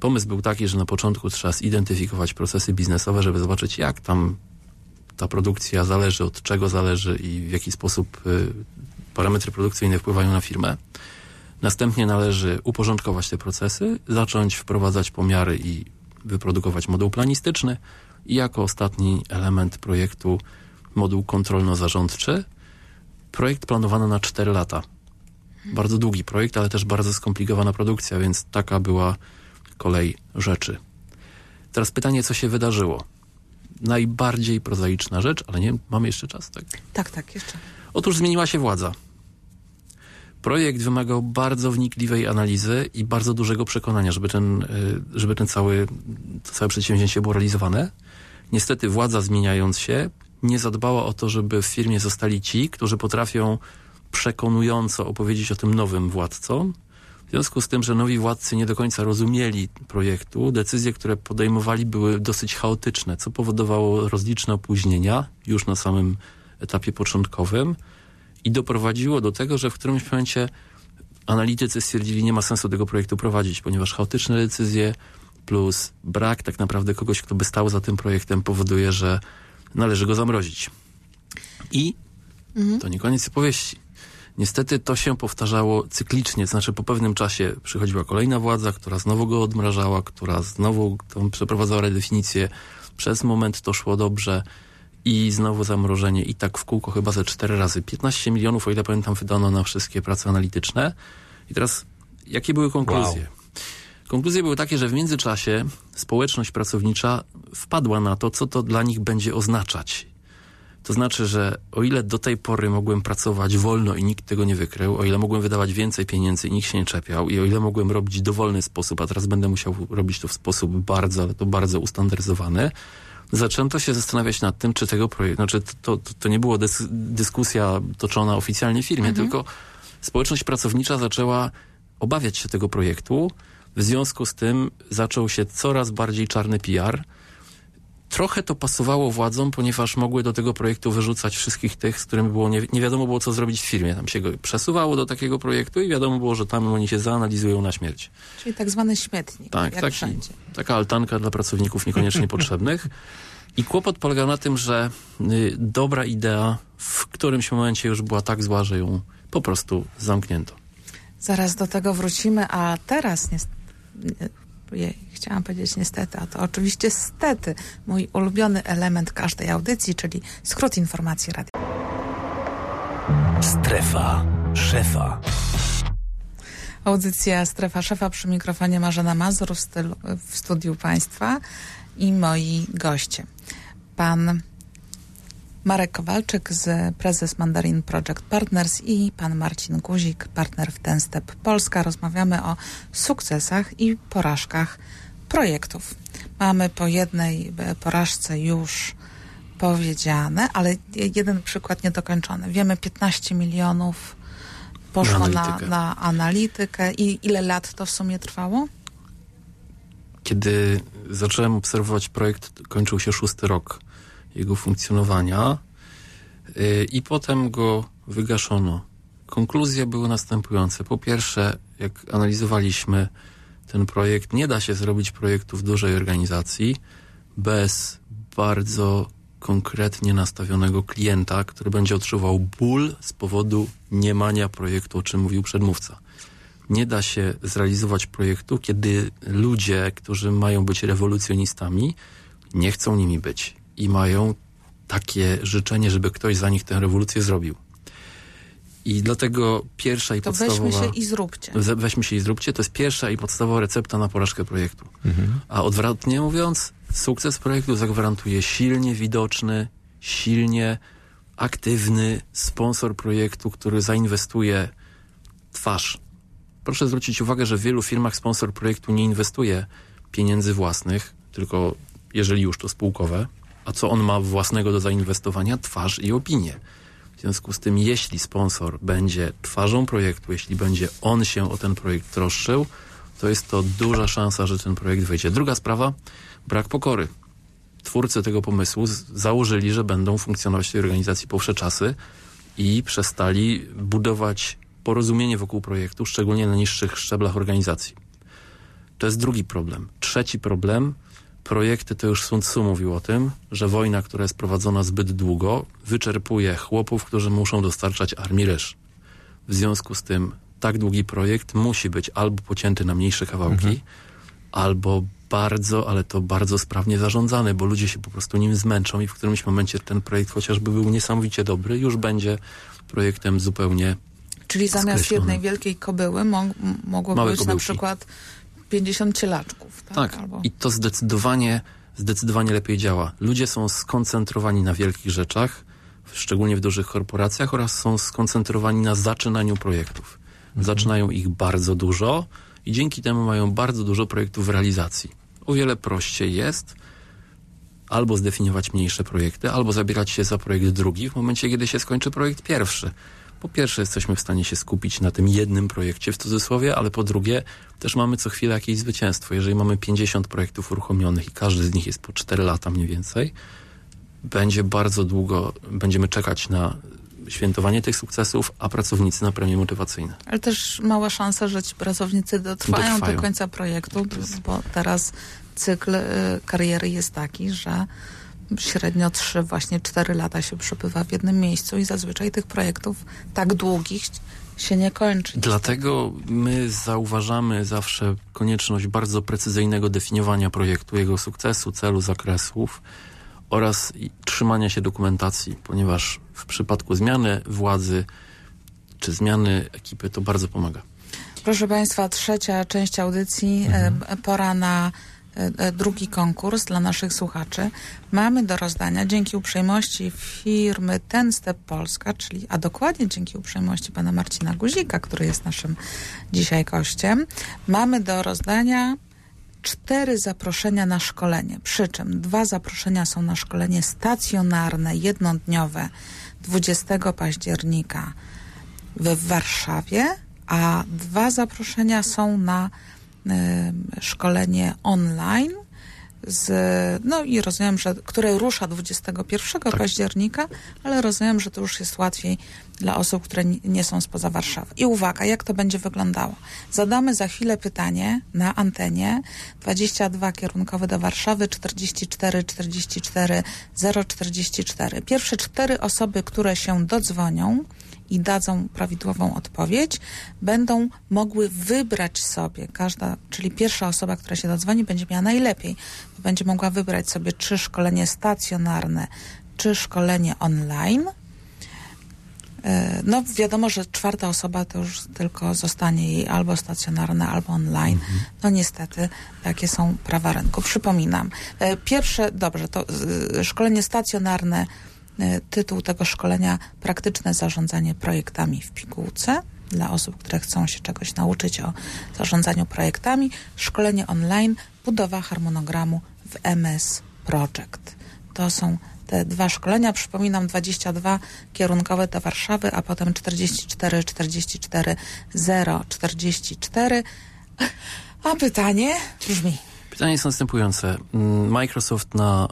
Pomysł był taki, że na początku trzeba zidentyfikować procesy biznesowe, żeby zobaczyć, jak tam ta produkcja zależy, od czego zależy i w jaki sposób y, parametry produkcyjne wpływają na firmę. Następnie należy uporządkować te procesy, zacząć wprowadzać pomiary i wyprodukować moduł planistyczny i jako ostatni element projektu moduł kontrolno-zarządczy. Projekt planowano na 4 lata. Bardzo długi projekt, ale też bardzo skomplikowana produkcja, więc taka była kolej rzeczy. Teraz pytanie, co się wydarzyło? Najbardziej prozaiczna rzecz, ale nie, mamy jeszcze czas, tak? Tak, tak, jeszcze. Otóż zmieniła się władza. Projekt wymagał bardzo wnikliwej analizy i bardzo dużego przekonania, żeby ten, y, żeby ten cały, to całe przedsięwzięcie było realizowane. Niestety władza zmieniając się nie zadbała o to, żeby w firmie zostali ci, którzy potrafią przekonująco opowiedzieć o tym nowym władcom. W związku z tym, że nowi władcy nie do końca rozumieli projektu, decyzje, które podejmowali były dosyć chaotyczne, co powodowało rozliczne opóźnienia już na samym etapie początkowym i doprowadziło do tego, że w którymś momencie analitycy stwierdzili, nie ma sensu tego projektu prowadzić, ponieważ chaotyczne decyzje plus brak tak naprawdę kogoś, kto by stał za tym projektem powoduje, że należy go zamrozić. I mhm. to nie koniec opowieści. Niestety to się powtarzało cyklicznie, to znaczy po pewnym czasie przychodziła kolejna władza, która znowu go odmrażała, która znowu przeprowadzała redefinicję. Przez moment to szło dobrze i znowu zamrożenie i tak w kółko chyba ze cztery razy. 15 milionów, o ile pamiętam, wydano na wszystkie prace analityczne. I teraz, jakie były konkluzje? Wow. Konkluzje były takie, że w międzyczasie społeczność pracownicza wpadła na to, co to dla nich będzie oznaczać. To znaczy, że o ile do tej pory mogłem pracować wolno i nikt tego nie wykrył, o ile mogłem wydawać więcej pieniędzy i nikt się nie czepiał, i o ile mogłem robić dowolny sposób, a teraz będę musiał robić to w sposób bardzo, ale to bardzo ustandaryzowany, zaczęto się zastanawiać nad tym, czy tego projektu, znaczy to, to, to nie było dys, dyskusja toczona oficjalnie w firmie, mhm. tylko społeczność pracownicza zaczęła obawiać się tego projektu. W związku z tym zaczął się coraz bardziej czarny PR, Trochę to pasowało władzom, ponieważ mogły do tego projektu wyrzucać wszystkich tych, z którymi było nie, nie wiadomo było, co zrobić w firmie. Tam się go przesuwało do takiego projektu i wiadomo było, że tam oni się zaanalizują na śmierć. Czyli tak zwany śmietnik, tak, jak taki, wszędzie. Taka altanka dla pracowników niekoniecznie potrzebnych. I kłopot polegał na tym, że y, dobra idea w którymś momencie już była tak zła, że ją po prostu zamknięto. Zaraz do tego wrócimy, a teraz nie, jej, chciałam powiedzieć niestety, a to oczywiście stety, mój ulubiony element każdej audycji, czyli skrót informacji radio. Strefa szefa. Audycja Strefa Szefa przy mikrofonie Marzena Mazur w, stylu, w studiu Państwa i moi goście. Pan Marek Kowalczyk z prezes Mandarin Project Partners i pan Marcin Guzik, partner w Ten Step Polska. Rozmawiamy o sukcesach i porażkach projektów. Mamy po jednej porażce już powiedziane, ale jeden przykład niedokończony. Wiemy 15 milionów poszło na, na analitykę i ile lat to w sumie trwało? Kiedy zacząłem obserwować projekt, kończył się szósty rok jego funkcjonowania y, i potem go wygaszono. Konkluzje były następujące. Po pierwsze, jak analizowaliśmy ten projekt, nie da się zrobić projektu w dużej organizacji bez bardzo konkretnie nastawionego klienta, który będzie odczuwał ból z powodu niemania projektu, o czym mówił przedmówca. Nie da się zrealizować projektu, kiedy ludzie, którzy mają być rewolucjonistami, nie chcą nimi być, i mają takie życzenie, żeby ktoś za nich tę rewolucję zrobił. I dlatego pierwsza i To podstawowa... weźmy się i zróbcie. We- Weźmy się i zróbcie. To jest pierwsza i podstawowa recepta na porażkę projektu. A odwrotnie mówiąc, sukces projektu zagwarantuje silnie widoczny, silnie aktywny sponsor projektu, który zainwestuje twarz. Proszę zwrócić uwagę, że w wielu firmach sponsor projektu nie inwestuje pieniędzy własnych, tylko jeżeli już to spółkowe. A co on ma własnego do zainwestowania? Twarz i opinię. W związku z tym, jeśli sponsor będzie twarzą projektu, jeśli będzie on się o ten projekt troszczył, to jest to duża szansa, że ten projekt wyjdzie. Druga sprawa, brak pokory. Twórcy tego pomysłu założyli, że będą funkcjonować w tej organizacji po wsze czasy i przestali budować porozumienie wokół projektu, szczególnie na niższych szczeblach organizacji. To jest drugi problem. Trzeci problem, projekty, to już Sun Tzu mówił o tym, że wojna, która jest prowadzona zbyt długo, wyczerpuje chłopów, którzy muszą dostarczać armii ryż. W związku z tym tak długi projekt musi być albo pocięty na mniejsze kawałki, albo bardzo, ale to bardzo sprawnie zarządzany, bo ludzie się po prostu nim zmęczą i w którymś momencie ten projekt, chociażby był niesamowicie dobry, już będzie projektem zupełnie Czyli zamiast skreślony. jednej wielkiej kobyły mo mogło Małe być na kobyłki. przykład 50 cielaczków. Tak, Tak, Albo... i to zdecydowanie, zdecydowanie lepiej działa. Ludzie są skoncentrowani na wielkich rzeczach, szczególnie w dużych korporacjach, oraz są skoncentrowani na zaczynaniu projektów. Zaczynają ich bardzo dużo i dzięki temu mają bardzo dużo projektów w realizacji. O wiele prościej jest albo zdefiniować mniejsze projekty, albo zabierać się za projekt drugi w momencie, kiedy się skończy projekt pierwszy. Po pierwsze, jesteśmy w stanie się skupić na tym jednym projekcie w cudzysłowie, ale po drugie, też mamy co chwilę jakieś zwycięstwo. Jeżeli mamy 50 projektów uruchomionych i każdy z nich jest po 4 lata mniej więcej, będzie bardzo długo, będziemy czekać na świętowanie tych sukcesów, a pracownicy na premie motywacyjne. Ale też mała szansa, że ci pracownicy dotrwają, Dotrwają. do końca projektu, bo teraz cykl y, kariery jest taki, że średnio 3, właśnie 4 lata się przebywa w jednym miejscu i zazwyczaj tych projektów tak długich się nie kończy. Dlatego my zauważamy zawsze konieczność bardzo precyzyjnego definiowania projektu, jego sukcesu, celu, zakresów oraz trzymania się dokumentacji, ponieważ w przypadku zmiany władzy czy zmiany ekipy to bardzo pomaga. Proszę Państwa, trzecia część audycji, e, pora na drugi konkurs dla naszych słuchaczy. Mamy do rozdania dzięki uprzejmości firmy Ten Step Polska, czyli, a dokładnie dzięki uprzejmości pana Marcina Guzika, który jest naszym dzisiaj gościem, mamy do rozdania cztery zaproszenia na szkolenie. Przy czym dwa zaproszenia są na szkolenie stacjonarne, jednodniowe 20 października w Warszawie, a dwa zaproszenia są na szkolenie online. Z, no i rozumiem, że które rusza 21 października, ale rozumiem, że to już jest łatwiej dla osób, które ni- nie są spoza Warszawy. I uwaga, jak to będzie wyglądało? Zadamy za chwilę pytanie na antenie 22 kierunkowe do Warszawy 44 44 044. Pierwsze cztery osoby, które się dodzwonią, i dadzą prawidłową odpowiedź, będą mogły wybrać sobie, każda, czyli pierwsza osoba, która się dodzwoni, będzie miała najlepiej, będzie mogła wybrać sobie czy szkolenie stacjonarne, czy szkolenie online. E, No wiadomo, że czwarta osoba to już tylko zostanie jej albo stacjonarne, albo online. No niestety takie są prawa rynku. Przypominam, e, pierwsze, dobrze, to y, szkolenie stacjonarne E, Tytuł tego szkolenia Praktyczne zarządzanie projektami w pigułce dla osób, które chcą się czegoś nauczyć o zarządzaniu projektami. Szkolenie online Budowa harmonogramu w MS Project. To są te dwa szkolenia. Przypominam 22 kierunkowe do Warszawy, a potem 44 44 044. A pytanie brzmi. Pytanie jest następujące. Mm, Microsoft na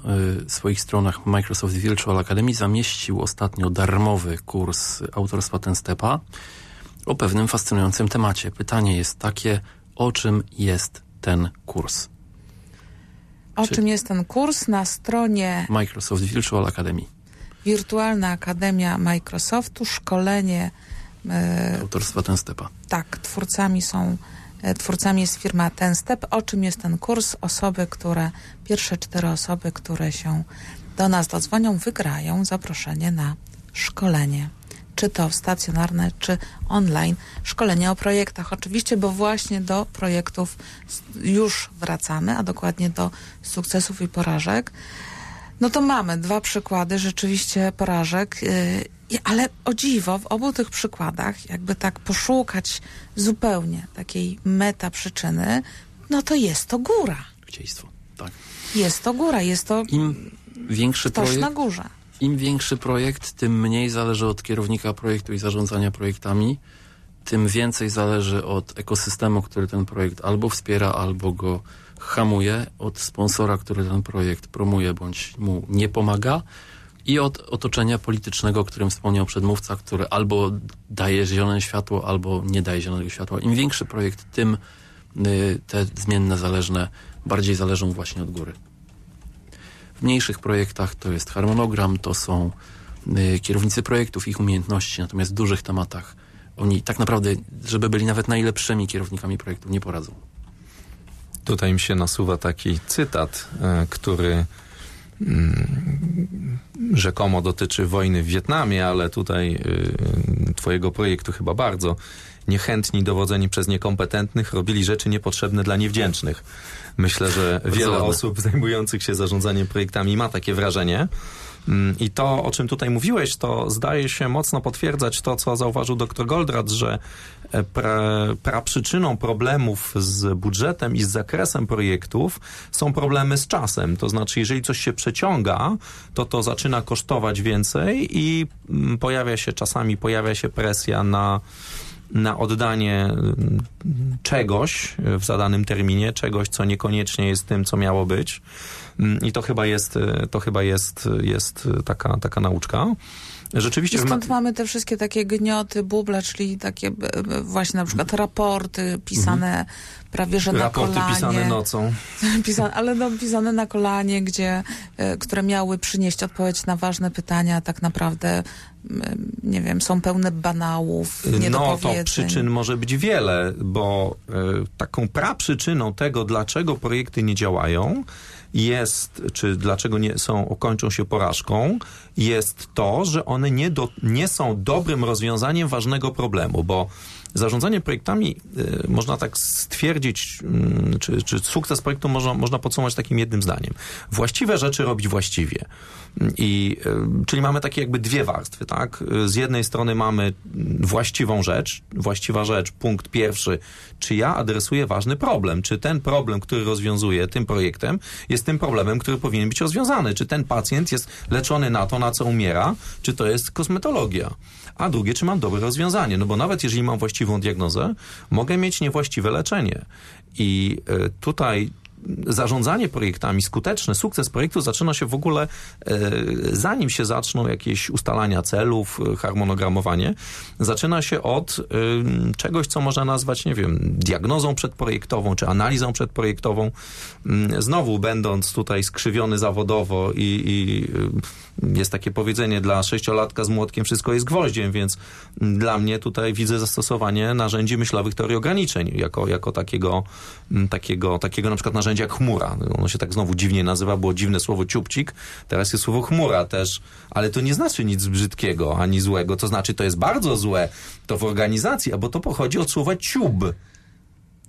y, swoich stronach Microsoft Virtual Academy zamieścił ostatnio darmowy kurs autorstwa Tenstepa o pewnym fascynującym temacie. Pytanie jest takie, o czym jest ten kurs? O Czy- czym jest ten kurs? Na stronie Microsoft Virtual Academy, Wirtualna Akademia Microsoftu, szkolenie, e, autorstwa Tenstepa. tak, twórcami są, twórcami jest firma Ten Step. O czym jest ten kurs? Osoby, które, pierwsze cztery osoby, które się do nas dodzwonią, wygrają zaproszenie na szkolenie. czy to stacjonarne, czy online, szkolenia o projektach. Oczywiście, bo właśnie do projektów już wracamy, a dokładnie do sukcesów i porażek. No to mamy dwa przykłady rzeczywiście porażek, ale o dziwo w obu tych przykładach, jakby tak poszukać zupełnie takiej meta przyczyny, no to jest to góra. Chcieństwo, tak. Jest to góra, jest to Im większy ktoś projekt, na górze. im większy projekt, tym mniej zależy od kierownika projektu i zarządzania projektami, tym więcej zależy od ekosystemu, który ten projekt albo wspiera, albo go hamuje, od sponsora, który ten projekt promuje bądź mu nie pomaga i od otoczenia politycznego, o którym wspomniał przedmówca, który albo daje zielone światło, albo nie daje zielonego światła. Im większy projekt, tym y, te zmienne zależne bardziej zależą właśnie od góry. W mniejszych projektach to jest harmonogram, to są y, kierownicy projektów, ich umiejętności, natomiast w dużych tematach oni tak naprawdę, żeby byli nawet najlepszymi kierownikami projektu, nie poradzą. Tutaj mi się nasuwa taki cytat, e, który rzekomo dotyczy wojny w Wietnamie, ale tutaj y, twojego projektu chyba bardzo. Niechętni dowodzeni przez niekompetentnych robili rzeczy niepotrzebne dla niewdzięcznych. Myślę, że wiele osób zajmujących się zarządzaniem projektami ma takie wrażenie. Mm, I to, o czym tutaj mówiłeś, to zdaje się mocno potwierdzać to, co zauważył dr Goldratt, że e, pra, praprzyczyną problemów z budżetem i z zakresem projektów są problemy z czasem. To znaczy, jeżeli coś się przeciąga, to to zaczyna kosztować więcej i mm, pojawia się czasami, pojawia się presja na na oddanie mm, czegoś w zadanym terminie, czegoś, co niekoniecznie jest tym, co miało być. Mm, I to chyba jest, e, to chyba jest, jest taka, taka nauczka. Rzeczywiście... I w ma- stąd mamy te wszystkie takie gnioty, buble, czyli takie e, e, właśnie na przykład raporty pisane prawie że na Raporty kolanie. pisane nocą. Pisane, ale no, pisane na kolanie, gdzie, e, które miały przynieść odpowiedź na ważne pytania, tak naprawdę, nie wiem, są pełne banałów, No to przyczyn może być wiele, bo e, taką praprzyczyną tego, dlaczego projekty nie działają, jest, czy dlaczego nie są, kończą się porażką, jest to, że one nie, do, nie są dobrym rozwiązaniem ważnego problemu, bo zarządzanie projektami y, można tak stwierdzić, mm, czy, czy sukces projektu można, można podsumować takim jednym zdaniem. Właściwe rzeczy robić właściwie. I, y, czyli mamy takie jakby dwie warstwy, tak? Z jednej strony mamy właściwą rzecz, właściwa rzecz, punkt pierwszy, czy ja adresuję ważny problem, czy ten problem, który rozwiązuję tym projektem, jest tym problemem, który powinien być rozwiązany, czy ten pacjent jest leczony na to, na co umiera, czy to jest kosmetologia. A drugie, czy mam dobre rozwiązanie, no bo nawet jeżeli mam właściwą diagnozę, mogę mieć niewłaściwe leczenie. I y, tutaj zarządzanie projektami, skuteczny sukces projektu zaczyna się w ogóle, e, zanim się zaczną jakieś ustalania celów, e, harmonogramowanie, zaczyna się od e, czegoś, co można nazwać, nie wiem, diagnozą przedprojektową, czy analizą przedprojektową. Mm, Znowu będąc tutaj skrzywiony zawodowo i, i jest takie powiedzenie dla sześciolatka z młotkiem wszystko jest gwoździem, więc dla mnie tutaj widzę zastosowanie narzędzi myślowych teorii ograniczeń jako, jako takiego, mm, takiego, takiego na przykład narzędzia jak chmura. Ono się tak znowu dziwnie nazywa, było dziwne słowo ciupcik, teraz jest słowo chmura też, ale to nie znaczy nic brzydkiego ani złego, to znaczy to jest bardzo złe to w organizacji, bo to pochodzi od słowa ciub.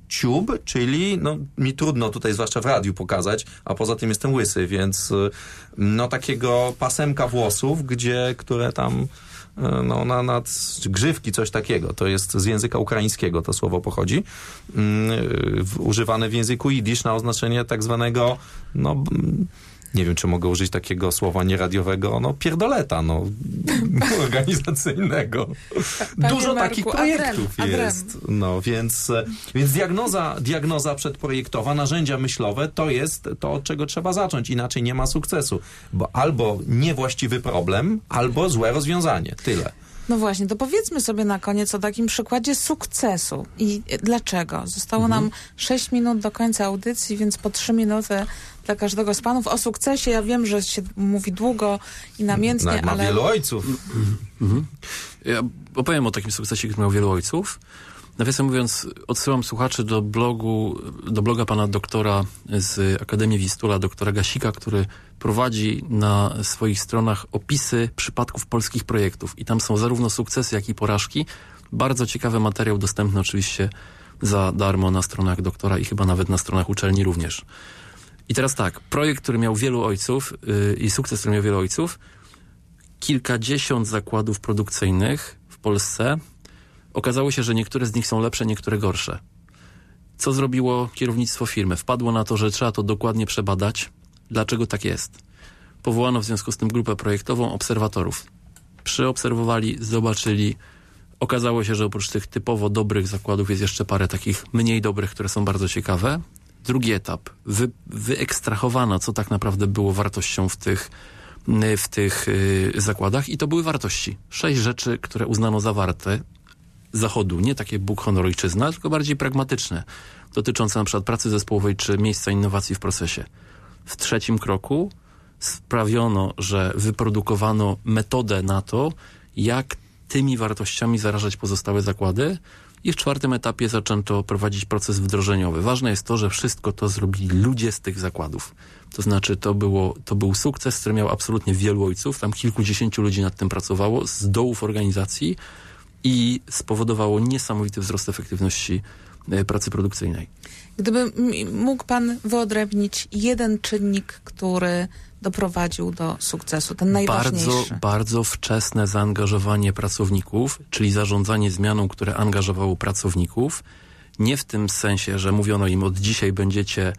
Ciub, czyli, no mi trudno tutaj zwłaszcza w radiu pokazać, a poza tym jestem łysy, więc y, no takiego pasemka włosów, gdzie, które tam no, na, nad grzywki, coś takiego. To jest z języka ukraińskiego to słowo pochodzi. W- używane w języku jidysz na oznaczenie tak zwanego, no nie wiem, czy mogę użyć takiego słowa nieradiowego, no pierdoleta, no organizacyjnego. Panie Dużo Marku, takich adrem, projektów adrem. jest. No, więc, więc diagnoza, diagnoza przedprojektowa, narzędzia myślowe to jest to, od czego trzeba zacząć. Inaczej nie ma sukcesu. Bo albo niewłaściwy problem, albo złe rozwiązanie. Tyle. No właśnie, to powiedzmy sobie na koniec o takim przykładzie sukcesu. I dlaczego? Zostało Mhm. nam 6 minut do końca audycji, więc po 3 minuty dla każdego z panów. O sukcesie ja wiem, że się mówi długo i namiętnie, No, ma ale... wielu ojców. Ja opowiem o takim sukcesie, który miał wielu ojców. Nawiasem mówiąc, odsyłam słuchaczy do blogu, do bloga pana doktora z Akademii Wistula, doktora Gasika, który prowadzi na swoich stronach opisy przypadków polskich projektów. I tam są zarówno sukcesy, jak i porażki. Bardzo ciekawy materiał, dostępny oczywiście za darmo na stronach doktora i chyba nawet na stronach uczelni również. I teraz tak, projekt, który miał wielu ojców yy, i sukces, który miał wielu ojców, kilkadziesiąt zakładów produkcyjnych w Polsce. Okazało się, że niektóre z nich są lepsze, niektóre gorsze. Co zrobiło kierownictwo firmy? Wpadło na to, że trzeba to dokładnie przebadać. Dlaczego tak jest? Powołano w związku z tym grupę projektową obserwatorów. Przyobserwowali, zobaczyli. Okazało się, że oprócz tych typowo dobrych zakładów jest jeszcze parę takich mniej dobrych, które są bardzo ciekawe. Drugi etap. Wy, wyekstrahowano, co tak naprawdę było wartością w tych w tych y, zakładach i to były wartości. Sześć rzeczy, które uznano za warte zachodu, nie takie Bóg, honor, ojczyzna, tylko bardziej pragmatyczne, dotyczące przykład pracy zespołowej czy miejsca innowacji w procesie. W trzecim kroku sprawiono, że wyprodukowano metodę na to, jak tymi wartościami zarażać pozostałe zakłady i w czwartym etapie zaczęto prowadzić proces wdrożeniowy. Ważne jest to, że wszystko to zrobili ludzie z tych zakładów. To znaczy to, było, to był sukces, który miał absolutnie wielu ojców. Tam kilkudziesięciu ludzi nad tym pracowało z dołów organizacji i spowodowało niesamowity wzrost efektywności e, pracy produkcyjnej. Gdyby mógł pan wyodrębnić jeden czynnik, który doprowadził do sukcesu, ten najważniejszy. Bardzo, bardzo wczesne zaangażowanie pracowników, czyli zarządzanie zmianą, które angażowało pracowników. Nie w tym sensie, że mówiono im od dzisiaj będziecie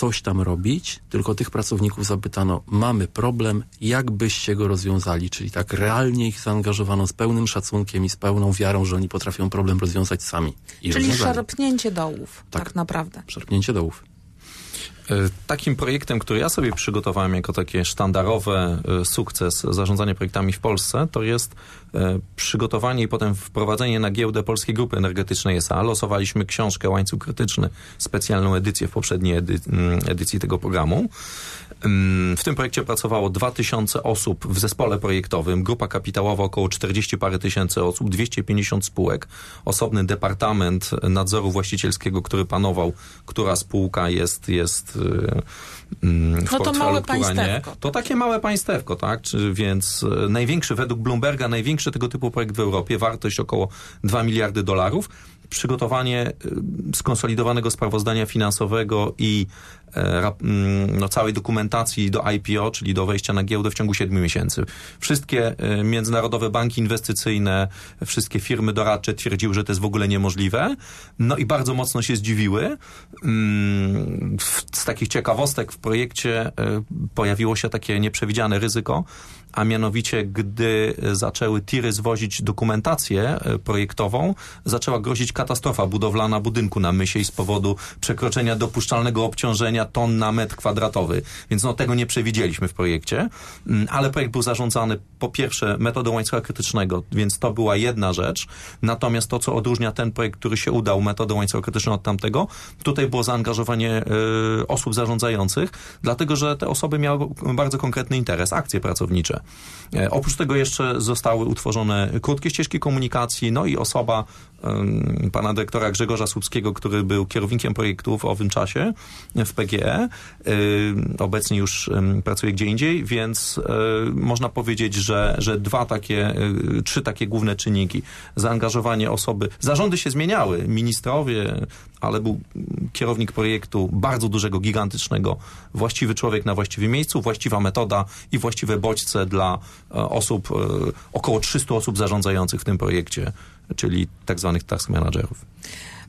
coś tam robić, tylko tych pracowników zapytano, mamy problem, jak byście go rozwiązali, czyli tak realnie ich zaangażowano z pełnym szacunkiem i z pełną wiarą, że oni potrafią problem rozwiązać sami. I czyli rozwiązali. szarpnięcie dołów, tak, tak naprawdę. Szarpnięcie dołów. E, takim projektem, który ja sobie przygotowałem jako takie sztandarowe e, sukces zarządzania projektami w Polsce, to jest e, przygotowanie i potem wprowadzenie na giełdę Polskiej Grupy Energetycznej S.A. Losowaliśmy książkę Łańcuch Krytyczny, specjalną edycję w poprzedniej edy mm, edycji tego programu. W tym projekcie pracowało 2000 osób w zespole projektowym, grupa kapitałowa około 40 parę tysięcy osób, 250 spółek, osobny departament nadzoru właścicielskiego, który panował, która spółka jest, jest y, mm, w no to małe państewko. To takie małe państewko, tak? Więc y, największy, według Bloomberga, największy tego typu projekt w Europie, wartość około 2 miliardy dolarów. Przygotowanie y, skonsolidowanego sprawozdania finansowego i no, całej dokumentacji do IPO, czyli do wejścia na giełdę w ciągu 7 miesięcy. Wszystkie e, międzynarodowe banki inwestycyjne, wszystkie firmy doradcze twierdziły, że to jest w ogóle niemożliwe. No i bardzo mocno się zdziwiły. Mm, z takich ciekawostek w projekcie e, pojawiło się takie nieprzewidziane ryzyko, a mianowicie gdy zaczęły tiry zwozić dokumentację projektową, zaczęła grozić katastrofa budowlana budynku na Mysiej z powodu przekroczenia dopuszczalnego obciążenia ton na metr kwadratowy. Więc no, tego nie przewidzieliśmy w projekcie, mm, ale projekt był zarządzany po pierwsze metodą łańcucha krytycznego, więc to była jedna rzecz. Natomiast to, co odróżnia ten projekt, który się udał metodą łańcucha krytycznego od tamtego, tutaj było zaangażowanie y, osób zarządzających, dlatego, że te osoby miały bardzo konkretny interes, akcje pracownicze. E, oprócz tego jeszcze zostały utworzone krótkie ścieżki komunikacji, no i osoba pana dyrektora Grzegorza Słupskiego, który był kierownikiem projektu w owym czasie w PGE. Obecnie już pracuje gdzie indziej, więc e, można powiedzieć, że, że dwa takie, e, trzy takie główne czynniki. Zaangażowanie osoby. Zarządy się zmieniały, ministrowie, ale był kierownik projektu bardzo dużego, gigantycznego, właściwy człowiek na właściwym miejscu, właściwa metoda i właściwe bodźce dla e, osób, około 300 osób zarządzających w tym projekcie czyli tak zwanych task managerów.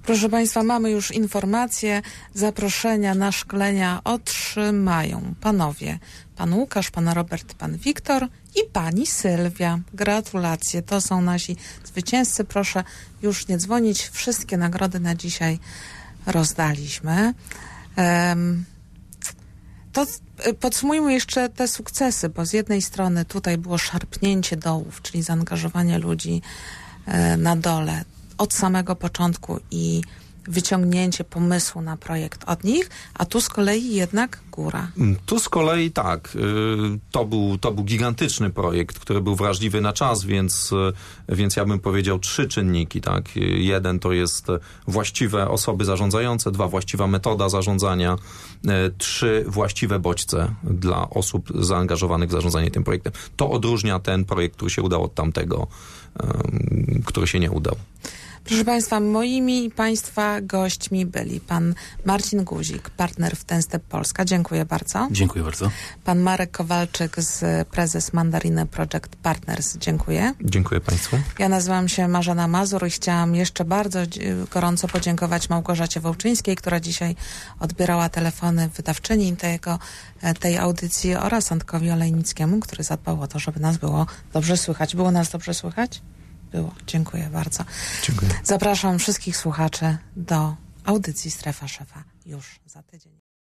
Proszę Państwa, mamy już informacje. Zaproszenia na szkolenia otrzymają panowie. Pan Łukasz, pan Robert, pan Wiktor i pani Sylwia. Gratulacje. To są nasi zwycięzcy. Proszę już nie dzwonić. Wszystkie nagrody na dzisiaj rozdaliśmy. Um, to e, podsumujmy jeszcze te sukcesy, bo z jednej strony tutaj było szarpnięcie dołów, czyli zaangażowanie ludzi na dole od samego początku i wyciągnięcie pomysłu na projekt od nich, a tu z kolei jednak góra. Tu z kolei tak, y, to był, to był gigantyczny projekt, który był wrażliwy na czas, więc, y, więc ja bym powiedział trzy czynniki. Tak? Y, Jeden to jest właściwe osoby zarządzające, dwa właściwa metoda zarządzania, trzy właściwe bodźce dla osób zaangażowanych w zarządzanie tym projektem. To odróżnia ten projekt, który się udał od tamtego, który się nie udał. Proszę Państwa, moimi i Państwa gośćmi byli pan Marcin Guzik, partner w Ten Step Polska. Dziękuję bardzo. Dziękuję bardzo. Pan Marek Kowalczyk z prezes Mandariny Project Partners. Dziękuję. Dziękuję Państwu. Ja nazywam się Marzena Mazur i chciałam jeszcze bardzo gorąco podziękować Małgorzacie Wołczyńskiej, która dzisiaj odbierała telefony wydawczyni tego, e, tej audycji oraz Antkowi Olejnickiemu, który zadbał o to, żeby nas było dobrze słychać. Było nas dobrze słychać? Było. Dziękuję bardzo. Dziękuję. Zapraszam wszystkich słuchaczy do audycji Strefa Szefa już za tydzień.